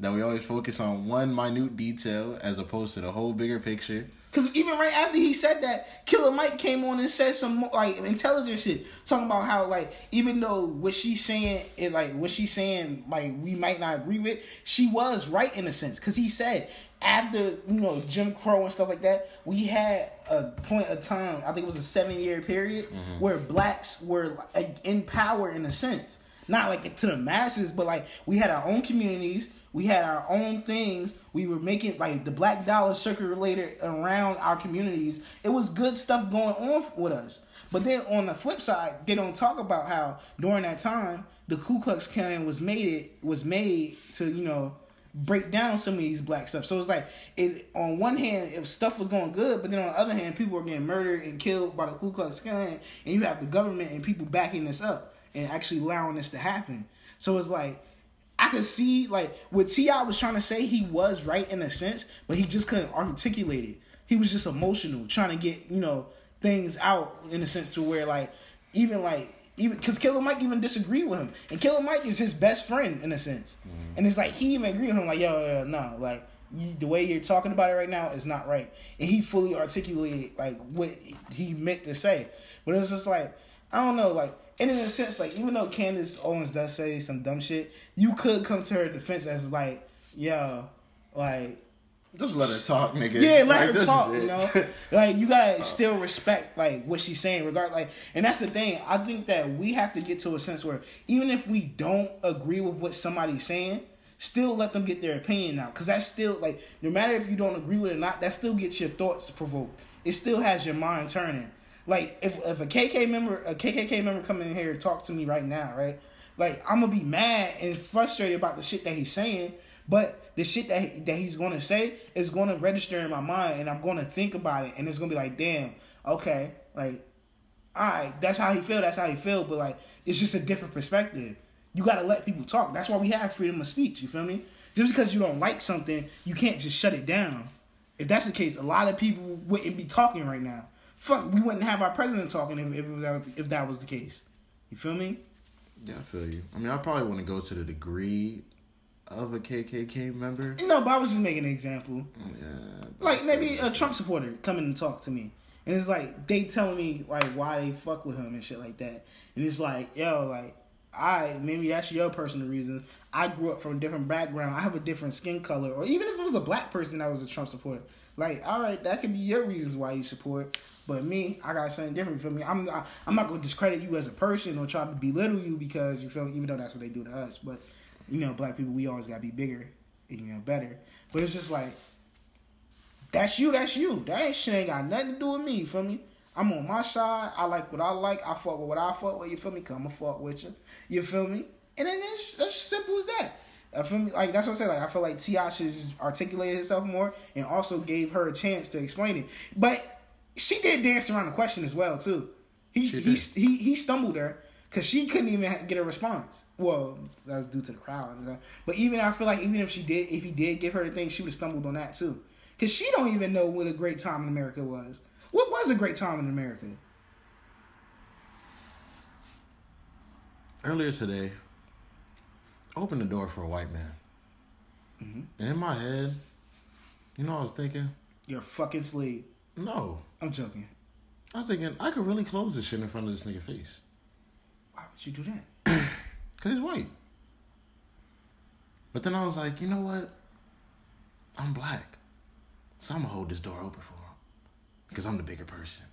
That we always focus on one minute detail as opposed to the whole bigger picture. Cause even right after he said that, Killer Mike came on and said some more, like intelligent shit, talking about how like even though what she's saying, it like what she's saying, like we might not agree with, she was right in a sense. Cause he said after you know Jim Crow and stuff like that, we had a point of time. I think it was a seven year period mm-hmm. where blacks were in power in a sense, not like to the masses, but like we had our own communities. We had our own things. We were making like the black dollar circulated around our communities. It was good stuff going on with us. But then on the flip side, they don't talk about how during that time the Ku Klux Klan was made it was made to you know break down some of these black stuff. So it's like it on one hand if stuff was going good, but then on the other hand people were getting murdered and killed by the Ku Klux Klan, and you have the government and people backing this up and actually allowing this to happen. So it's like I could see like what T.I. was trying to say. He was right in a sense, but he just couldn't articulate it. He was just emotional, trying to get you know things out in a sense to where like even like even because Killer Mike even disagreed with him, and Killer Mike is his best friend in a sense, mm-hmm. and it's like he even agreed with him like yo, yo, yo no like. You, the way you're talking about it right now is not right, and he fully articulated like what he meant to say. But it was just like I don't know, like and in a sense, like even though Candace Owens does say some dumb shit, you could come to her defense as like, yo, like Just let her talk, nigga. yeah, let Like, her talk. You know, like you gotta oh. still respect like what she's saying, regard like, and that's the thing. I think that we have to get to a sense where even if we don't agree with what somebody's saying, still let them get their opinion out, because that's still like no matter if you don't agree with it or not, that still gets your thoughts provoked. It still has your mind turning. Like if if a KK member a KKK member come in here and talk to me right now, right? Like I'm gonna be mad and frustrated about the shit that he's saying, but the shit that he, that he's gonna say is gonna register in my mind, and I'm gonna think about it, and it's gonna be like, damn, okay, like, all right, that's how he feel, that's how he feel, but like, it's just a different perspective. You gotta let people talk. That's why we have freedom of speech. You feel me? Just because you don't like something, you can't just shut it down. If that's the case, a lot of people wouldn't be talking right now. Fuck, we wouldn't have our president talking if, if, that, was, if that was the case. You feel me? Yeah, I feel you. I mean, I probably want to go to the degree of a KKK member. No, but I was just making an example. Yeah, Like maybe a Trump supporter coming and talk to me, and it's like they telling me like why they fuck with him and shit like that, and it's like yo like I maybe that's your personal reason. I grew up from a different background. I have a different skin color, or even if it was a black person that was a Trump supporter, like all right, that could be your reasons why you support. But me, I got something different. You feel me? I'm not, I'm not gonna discredit you as a person or try to belittle you because you feel me, even though that's what they do to us. But you know, black people, we always gotta be bigger and you know better. But it's just like that's you, that's you. That shit ain't got nothing to do with me, you feel me? I'm on my side. I like what I like. I fuck with what I fuck with, you feel me? Come and fuck with you. You feel me? And then it's as simple as that. I feel me? Like that's what I said. Like I feel like T.I. should articulate herself more and also gave her a chance to explain it. But she did dance around the question as well too. He he, he he stumbled her because she couldn't even get a response. Well, that was due to the crowd. But even I feel like even if she did, if he did give her the thing, she would have stumbled on that too. Because she don't even know what a great time in America was. What was a great time in America? earlier today, I opened the door for a white man, Mhm. and in my head, you know, what I was thinking, You're a fucking slave. No, I'm joking. I was thinking I could really close this shit in front of this nigga face Why would you do that? because he's white. But then I was like, you know what? I'm black, so I'm gonna hold this door open for him because I'm the bigger person,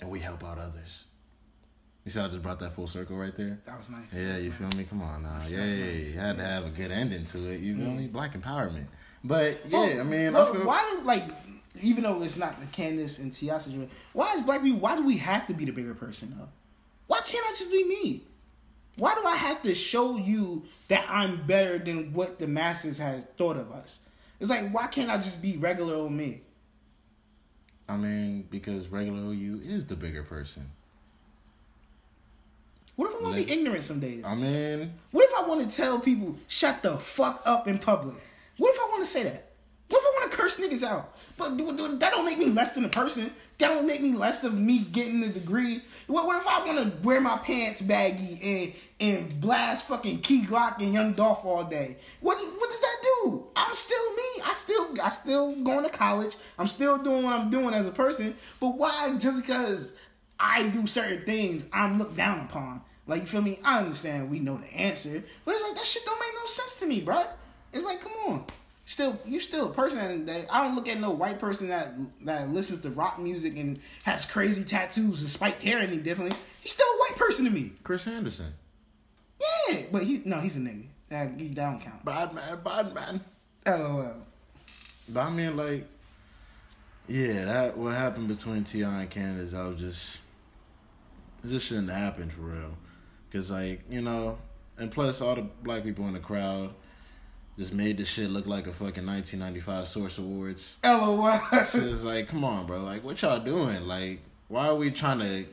and we help out others. You see, how I just brought that full circle right there. That was nice. Yeah, you feel me? Come on now. Was nice. you had to have a good ending to it. You feel Yeah. me? Black empowerment. But yeah, Oh, I mean, look, I feel, why do like even though it's not the Candace and T.I. situation, why is black people? Why do we have to be the bigger person though? Why can't I just be me? Why do I have to show you that I'm better than what the masses has thought of us? It's like why can't I just be regular old me? I mean, because regular you is the bigger person. What if I want to be ignorant some days? I mean, What if I want to tell people shut the fuck up in public? What if I want to say that? What if I want to curse niggas out? But that don't make me less than a person. That don't make me less of me getting a degree. What, what if I want to wear my pants baggy and and blast fucking Key Glock and Young Dolph all day? What what does that do? I'm still me. I still I still going to college. I'm still doing what I'm doing as a person. But why just because I do certain things, I'm looked down upon. Like you feel me? I understand we know the answer, but it's like that shit don't make no sense to me, bro. It's like, come on, still you still a person that I don't look at no white person that that listens to rock music and has crazy tattoos and spiked hair any differently. He's still a white person to me. Chris Andersen. Yeah, but he no, he's a nigga. That, that don't count. Bad man, bad man. LOL. But I mean, like, yeah, that what happened between T.I. and Candace, I was just, it just shouldn't have happened for real, cause like you know, and plus all the black people in the crowd just made this shit look like a fucking 1995 Source Awards. LOL. It's like, come on, bro, like what y'all doing? Like, why are we trying to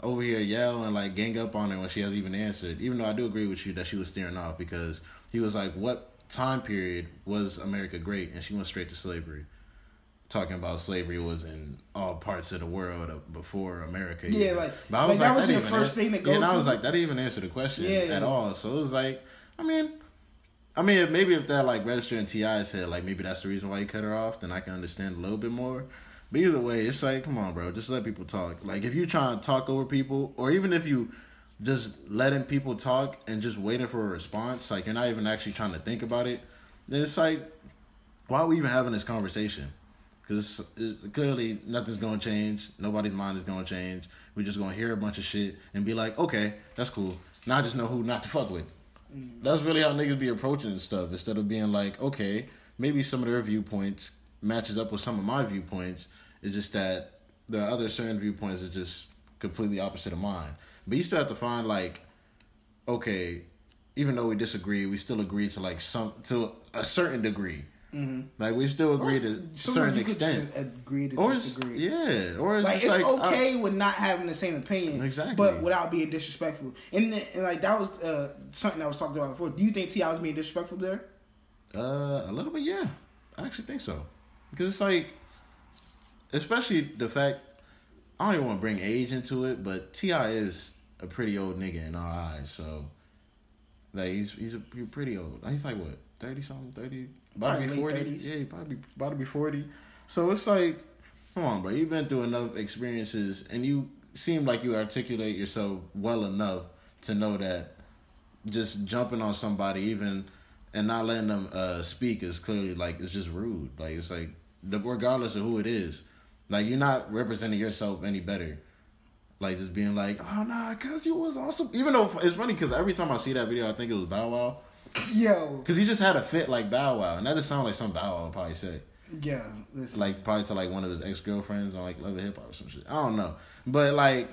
over here yell and like gang up on her when she hasn't even answered? Even though I do agree with you that she was steering off because he was like, what time period was America great? And she went straight to slavery. Talking about slavery was in all parts of the world before America. Yeah, like- but I was like, that was even first an- thing to go Yeah, and I was like, that didn't even answer the question yeah. at all. So it was like, I mean, I mean, maybe if that like registered in T.I.'s head, like maybe that's the reason why he cut her off, then I can understand a little bit more. But either way, it's like, come on, bro, just let people talk. Like if you trying to talk over people, or even if you just letting people talk and just waiting for a response, like you're not even actually trying to think about it, then it's like, why are we even having this conversation? Because clearly nothing's gonna change. Nobody's mind is gonna change. We're just gonna hear a bunch of shit and be like, okay, that's cool. Now I just know who not to fuck with. Mm-hmm. That's really how niggas be approaching stuff instead of being like, okay, maybe some of their viewpoints matches up with some of my viewpoints. It's just that there are other certain viewpoints that just completely opposite of mine. But you still have to find like, okay, even though we disagree, we still agree to like some to a certain degree. Like we still agree to a certain extent. agree to Or disagree. yeah, or it's like it's like, uh, okay with not having the same opinion, Exactly. but without being disrespectful. And, and like that was uh, something I was talking about before. Do you think T.I. was being disrespectful there? Uh, a little bit, yeah. I actually think so. Because it's like, especially the fact, I don't even want to bring age into it, but T.I. is a pretty old nigga in our eyes, so, like, he's he's, a, he's pretty old. He's like, what, 30 something, 30? About to be 40? 30s. Yeah, probably about to be 40. So it's like, come on, bro. You've been through enough experiences, and you seem like you articulate yourself well enough to know that just jumping on somebody even and not letting them uh speak is clearly like it's just rude like it's like regardless of who it is like you're not representing yourself any better like just being like oh nah cuz you was awesome even though it's funny because every time i see that video i think it was bow wow Yo, because he just had a fit like bow wow and that just sounds like some bow wow would probably say Yeah, listen. like probably to like one of his ex-girlfriends on like love and hip hop or some shit i don't know but like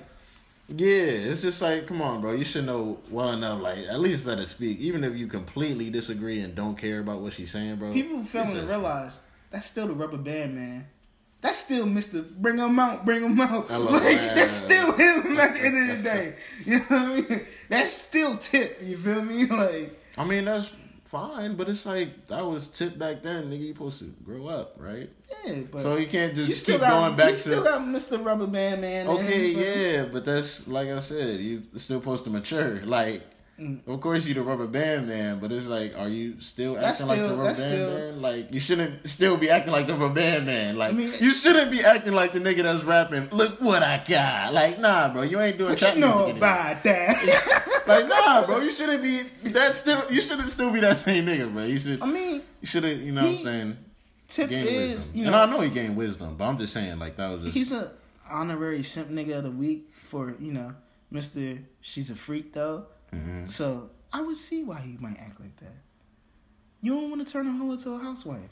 yeah, it's just like, come on, bro. You should know well enough, like, at least let her speak. Even if you completely disagree and don't care about what she's saying, bro. people failing to realize that's still the rubber band man. That's still Mister. Bring him out, bring him out. Like that's still him at the end of the day. You know what I mean? That's still tip. You feel me? Like I mean, that's fine, but it's like, that was tip back then, nigga. You supposed to grow up, right? yeah, but so you can't just you still keep got going back to you still to. got Mister Rubber Band man. Okay, you feel me? yeah, but that's, like I said, you still supposed to mature. Like, Mm. Of course, you the rubber band man, but it's like, are you still acting That's like the rubber band still- man? Like, you shouldn't still be acting like the rubber band man. Like, I mean- you shouldn't be acting like the nigga that's rapping. Look what I got. Like, nah, bro, you ain't doing What you know about that? Like, nah, bro, you shouldn't be. That still, you shouldn't still be that same nigga, bro. You should, I mean, you shouldn't. You know what I'm saying? Tip is wisdom. you and I know he gained wisdom, but I'm just saying, like, that was just. he's a honorary simp nigga of the week for you know Mister. She's a freak though, Mhm. so I would see why he might act like that. You don't want to turn a hoe into a housewife,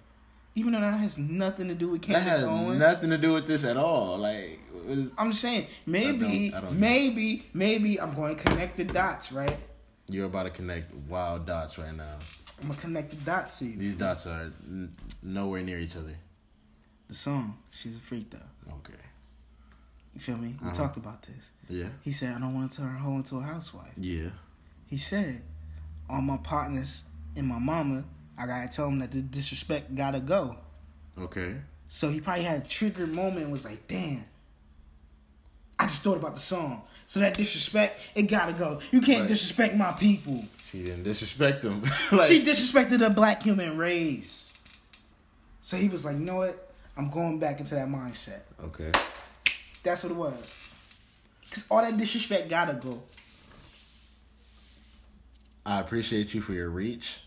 even though that has nothing to do with that Candace has Owens. nothing to do with this at all. Like, is, I'm just saying, maybe, I don't- I don't- maybe, maybe I'm going to connect the dots, right? You're about to connect wild dots right now. I'm gonna connect the dots to you. These dots are n- nowhere near each other. The song, she's a freak though. Okay. You feel me? We Uh-huh. talked about this. Yeah. He said, I don't want to turn her into a housewife. Yeah. He said, all my partners and my mama, I gotta tell them that the disrespect gotta go. Okay. So he probably had a trigger moment and was like, damn. I just thought about the song. So that disrespect, it gotta go. You can't Right. disrespect my people. She didn't disrespect them. like, she disrespected the black human race. So he was like, you know what? I'm going back into that mindset. okay. That's what it was. Cause all that disrespect gotta go. I appreciate you for your reach,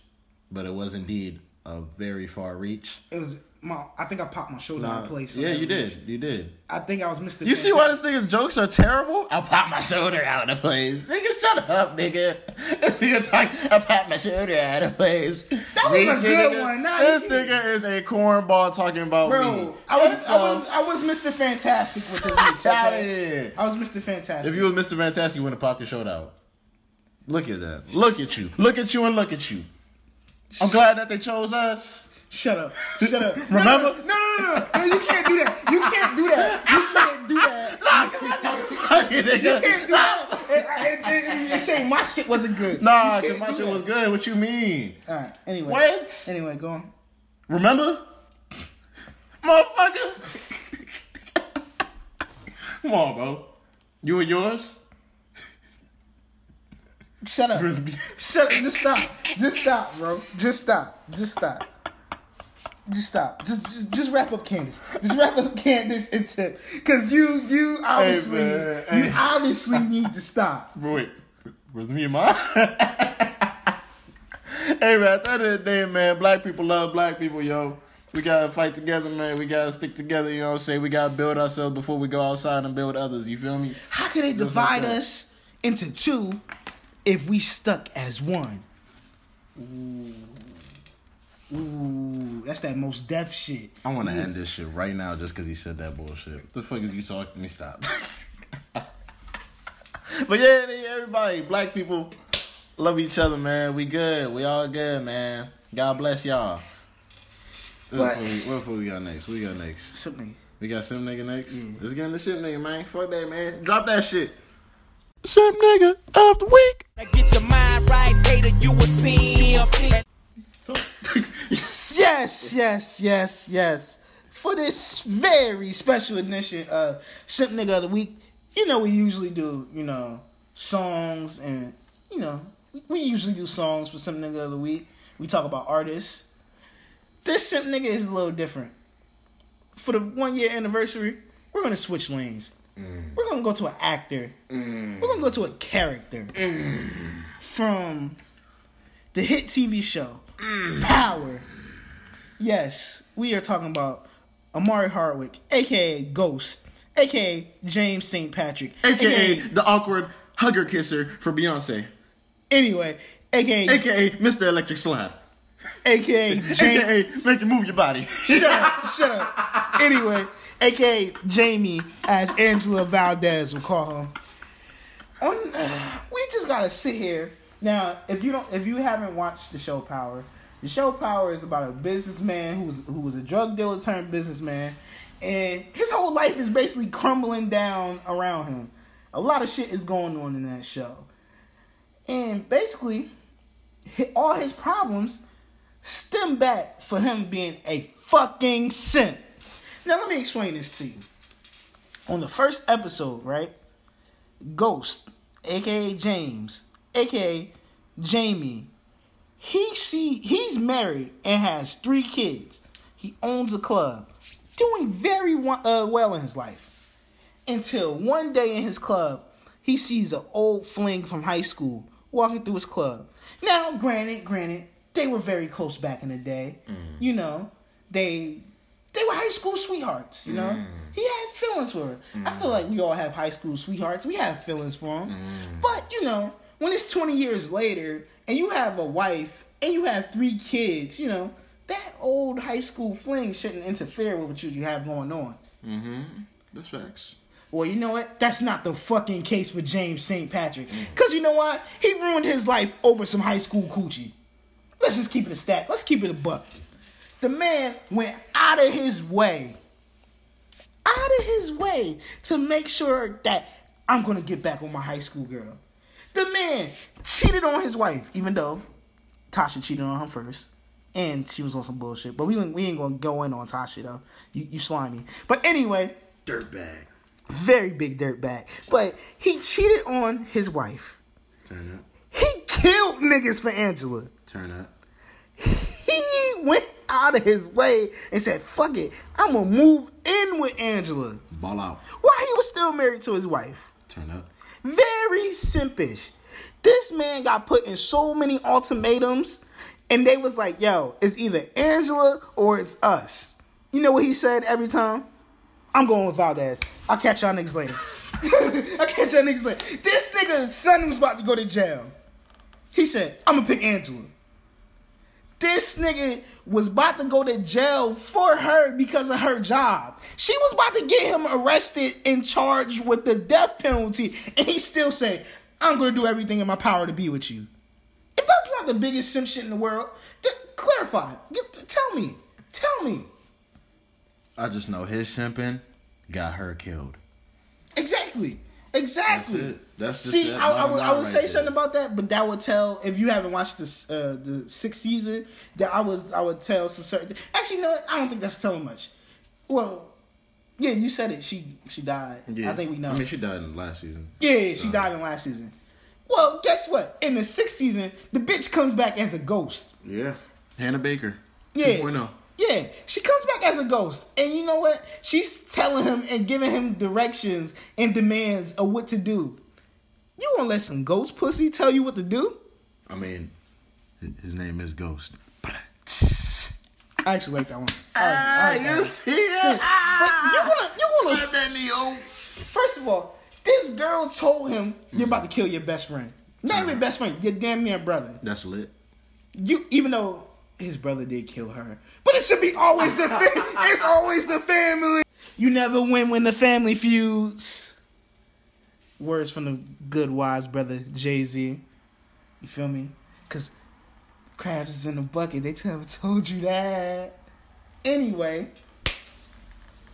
but it was indeed a very far reach. It was my. I think I popped my shoulder out Nah, of place. yeah, you reach. did. You did. I think I was Mr. You see why this nigga's jokes are terrible? I popped my shoulder out of place. Nigga, shut up, nigga. This nigga talk, I popped my shoulder out of place. That was a good one. Nah, this nigga is a cornball talking about me. Bro, I was, I was, I was Mr. Fantastic with the reach. okay? I was Mr. Fantastic. If you was Mr. Fantastic, you wouldn't have popped your shoulder out. Look at that. Look at you. Look at you and look at you. I'm glad that they chose us. Shut up. Shut up. Remember? No, no, no, no, no. No, you can't do that. You can't do that. You can't do that. you You can't do that. You're saying my shit wasn't good. Nah, You cause can't my shit was good. What you mean? All right. Anyway. What? Anyway, go on. Remember? Motherfucker. Come on, bro. You and yours? Shut up. Shut up. Just stop. Just stop, bro. Just stop. Just stop. Just stop. Just, just just wrap up Candace. Just wrap up Candace and into because you you obviously man. you Hey. obviously need to stop. Bro, wait. Was me and mine? hey, man, at the end of the day, man, black people love black people, yo. We gotta fight together, man. We gotta stick together, you know what I'm saying? We gotta build ourselves before we go outside and build others, you feel me? How could they Just divide us into two if we stuck as one? Ooh. Ooh, that's that most deaf shit. I wanna end this shit right now just cause he said that bullshit. What the fuck is you talking to me? Stop. but yeah, yeah, everybody, black people, love each other, man. We good. We all good, man. God bless y'all. What, But- what, we, what we got next? What we got next? Something. We got Sim Nigga next. Yeah. Let's get in the Sim Nigga, man. Fuck that, man. Drop that shit. Sim Nigga of the week. Now get your mind right, hater, you will see him. Yes, yes, yes, yes. For this very special edition of Simp Nigga of the Week, you know, we usually do, you know, songs and, you know, we usually do songs for Simp Nigga of the Week. We talk about artists. This Simp Nigga is a little different. For the one year anniversary, we're going to switch lanes. Mm. We're going to go to an actor. Mm. We're going to go to a character mm. from the hit TV show Power. Yes, we are talking about Omari Hardwick, aka Ghost, aka James St. Patrick, AKA the awkward hugger kisser for Beyonce. anyway, aka AKA Mr. Electric Slide. aka James. AKA make you move your body. shut up, shut up. Anyway, aka Jamie, as Angela Valdez would call him. Um, we just gotta sit here now. If you don't, if you haven't watched the show Power, the show Power is about a businessman who was who was a drug dealer turned businessman, and his whole life is basically crumbling down around him. A lot of shit is going on in that show, and basically, all his problems stem back for him being a fucking simp. Now let me explain this to you. On the first episode, right? Ghost, aka James, aka Jamie, he see he's married and has three kids. He owns a club, doing very uh, well in his life. Until one day in his club, he sees an old fling from high school walking through his club. Now, granted, granted, they were very close back in the day. You know, they they were high school sweethearts. You know, mm. he had feelings for her. I feel mm. like we all have high school sweethearts. We have feelings for them. Mm. But you know, when it's twenty years later and you have a wife and you have three kids, you know, that old high school fling shouldn't interfere with what you, you have going on. Mm-hmm. That's facts. Well, you know what? That's not the fucking case for James St. Patrick. Because you know what? He ruined his life over some high school coochie. Let's just keep it a stat. Let's keep it a buck. The man went out of his way, out of his way to make sure that I'm going to get back with my high school girl. The man cheated on his wife, even though Tasha cheated on him first. And she was on some bullshit. But we, ain't- we ain't going to go in on Tasha, though. You, you slimy. But anyway, Dirtbag. very big dirt bag. But he cheated on his wife. Turn up. He killed niggas for Angela. Turn up. He went out of his way and said, fuck it, I'm gonna move in with Angela. Ball out. While he was still married to his wife. Turn up. Very simpish. This man got put in so many ultimatums, and they was like, yo, it's either Angela or it's us. You know what he said every time? I'm going with Valdez. I'll catch y'all niggas later. I'll catch y'all niggas later. This nigga's son was about to go to jail. He said, I'm gonna pick Angela. This nigga was about to go to jail for her because of her job. She was about to get him arrested and charged with the death penalty, and he still said, I'm gonna do everything in my power to be with you. If that's not the biggest sim shit in the world, then clarify. Get, tell me. Tell me. I just know his simping got her killed. Exactly. Exactly. That's it. That's just See, that I, I would, I would right say there. something about that, but that would tell if you haven't watched this uh, the sixth season. That I was I would tell some certain. Actually, no, I don't think that's telling much. Well, yeah, you said it. She she died. Yeah. I think we know. I mean, she died in the last season. yeah, she died in last season. Well, guess what? In the sixth season, the bitch comes back as a ghost. Yeah. Hannah Baker. Yeah. 2.0. Yeah, she comes back as a ghost. And you know what? She's telling him and giving him directions and demands of what to do. You gonna let some ghost pussy tell you what to do? I mean, his name is Ghost. I actually like that one. I like- I ah, like that one. see it? But you ah. gonna you gonna Love that Neo. first of all, this girl told him you're about to kill your best friend. Not mm. even best friend, your damn near brother. That's lit. You even though his brother did kill her, but it should be always the fa- it's always the family. You never win when the family feuds. Words from the good wise brother Jay Z. You feel me? Cause crabs is in the bucket. They never told you that. Anyway,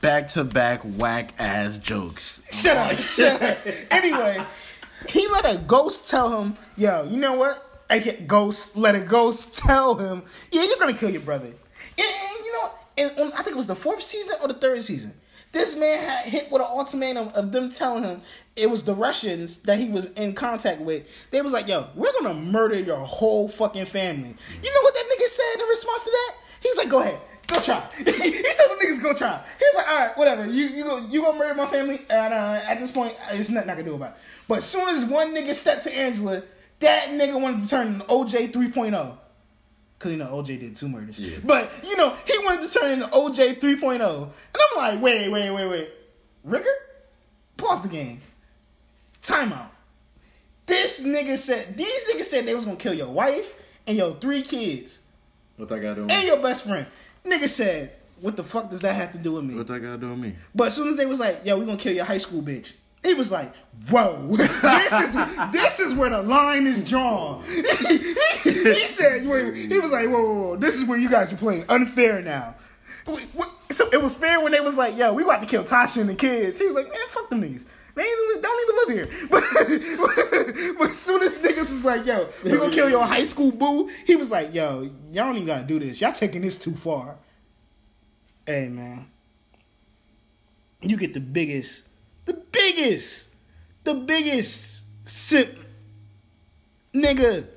Back to back whack ass jokes. shut up, shut up. Anyway, he let a ghost tell him, "Yo, you know what? Get ghost. Let a ghost tell him, yeah, you're gonna kill your brother." And, you know, and, and I think it was the fourth season or the third season. This man had hit with an ultimatum of them telling him it was the Russians that he was in contact with. They was like, "Yo, we're gonna murder your whole fucking family." You know what that nigga said in response to that? He was like, "Go ahead." Go try. he told the niggas go try. He was like, all right, whatever. You you go you gonna murder my family? And uh, at this point, it's nothing I can do about it. But as soon as one nigga stepped to Angela, that nigga wanted to turn into OJ 3.0. Cause you know OJ did two murders. Yeah. But you know, he wanted to turn into OJ 3.0. And I'm like, wait, wait, wait, wait. Rigger? Pause the game. Timeout. This nigga said these niggas said they was gonna kill your wife and your three kids What that got to do and your best friend. Nigga said, what the fuck does that have to do with me? What that got to do with me? But as soon as they was like, yo, we gonna kill your high school bitch. He was like, whoa, this is this is where the line is drawn. he said, he was like, whoa, whoa, whoa, this is where you guys are playing unfair now. So it was fair when they was like, yo, we about to kill Tasha and the kids. He was like, man, fuck them niggas. They even- don't even live here. But, but as soon as niggas was like, yo, we gonna kill your high school boo, he was like, yo, y'all don't even gotta do this. Y'all taking this too far. Hey, man. You get the biggest, the biggest, the biggest sip nigga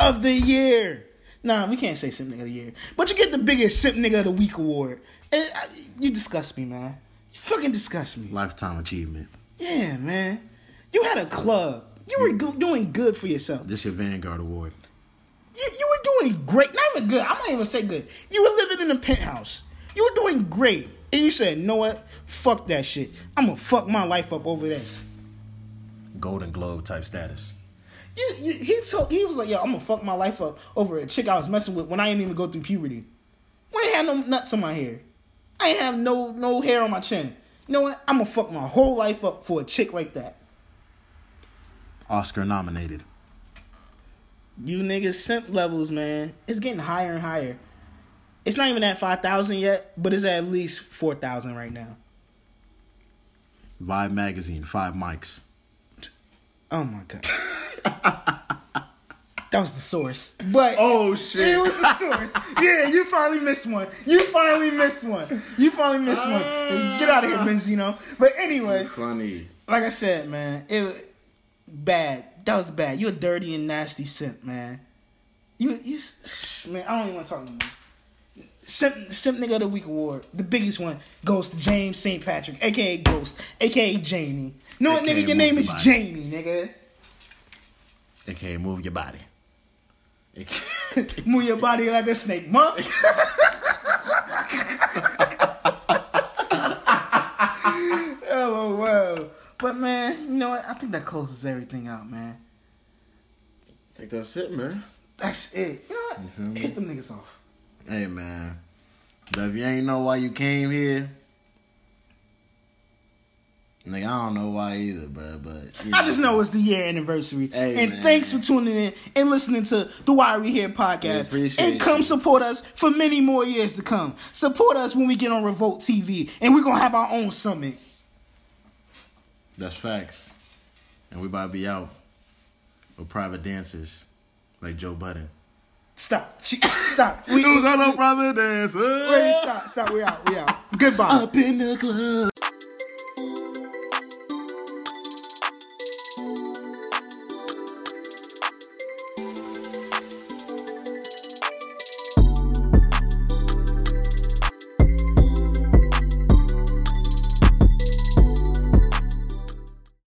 of the year. Nah, we can't say sip nigga of the year. But you get the biggest sip nigga of the week award. And I, you disgust me, man. You fucking disgust me. Lifetime achievement. Yeah, man. You had a club. You were go- doing good for yourself. This your Vanguard Award. You, you were doing great. Not even good. I'm not even say good. You were living in a penthouse. You were doing great. And you said, know what? Fuck that shit. I'm gonna fuck my life up over this. Golden Globe type status. You, you, he told he was like, yo, I'm gonna fuck my life up over a chick I was messing with when I didn't even go through puberty. When I ain't had no nuts on my hair. I ain't have no no hair on my chin. You know what? I'm gonna fuck my whole life up for a chick like that. Oscar nominated. You niggas simp levels, man. It's getting higher and higher. It's not even at five thousand yet, but it's at least four thousand right now. Vibe magazine, five mics. Oh my god. that was the source. But Oh shit! it was the source. Yeah, you finally missed one. You finally missed one. You finally missed one. Ah. Get out of here, Benzino. But anyway, funny. like I said, man, it was bad. That was bad. You're a dirty and nasty simp, man. You you man, I don't even want to talk anymore. Simp, simp nigga of the week award, the biggest one goes to James St. Patrick, aka Ghost, aka Jamie. No, AKA nigga, your name Move is Body. Jamie, nigga. AKA move your body. AKA Move your body like a snake, monk. oh wow. But man, you know what? I think that closes everything out, man. I think that's it, man. That's it. You know what? feel me? Hit them niggas off. Hey, man. If you ain't know why you came here, nigga, I don't know why either, bro. But you I just know it's the year anniversary. Hey, and man. thanks for tuning in and listening to the Why We Here podcast. and come you. support us for many more years to come. Support us when we get on Revolt TV and we're going to have our own summit. That's facts. And we about to be out with private dancers like Joe Budden. Stop. She, Stop. We, on a private dancer? wait, stop. Stop. We out. We out. Goodbye. Up in the club.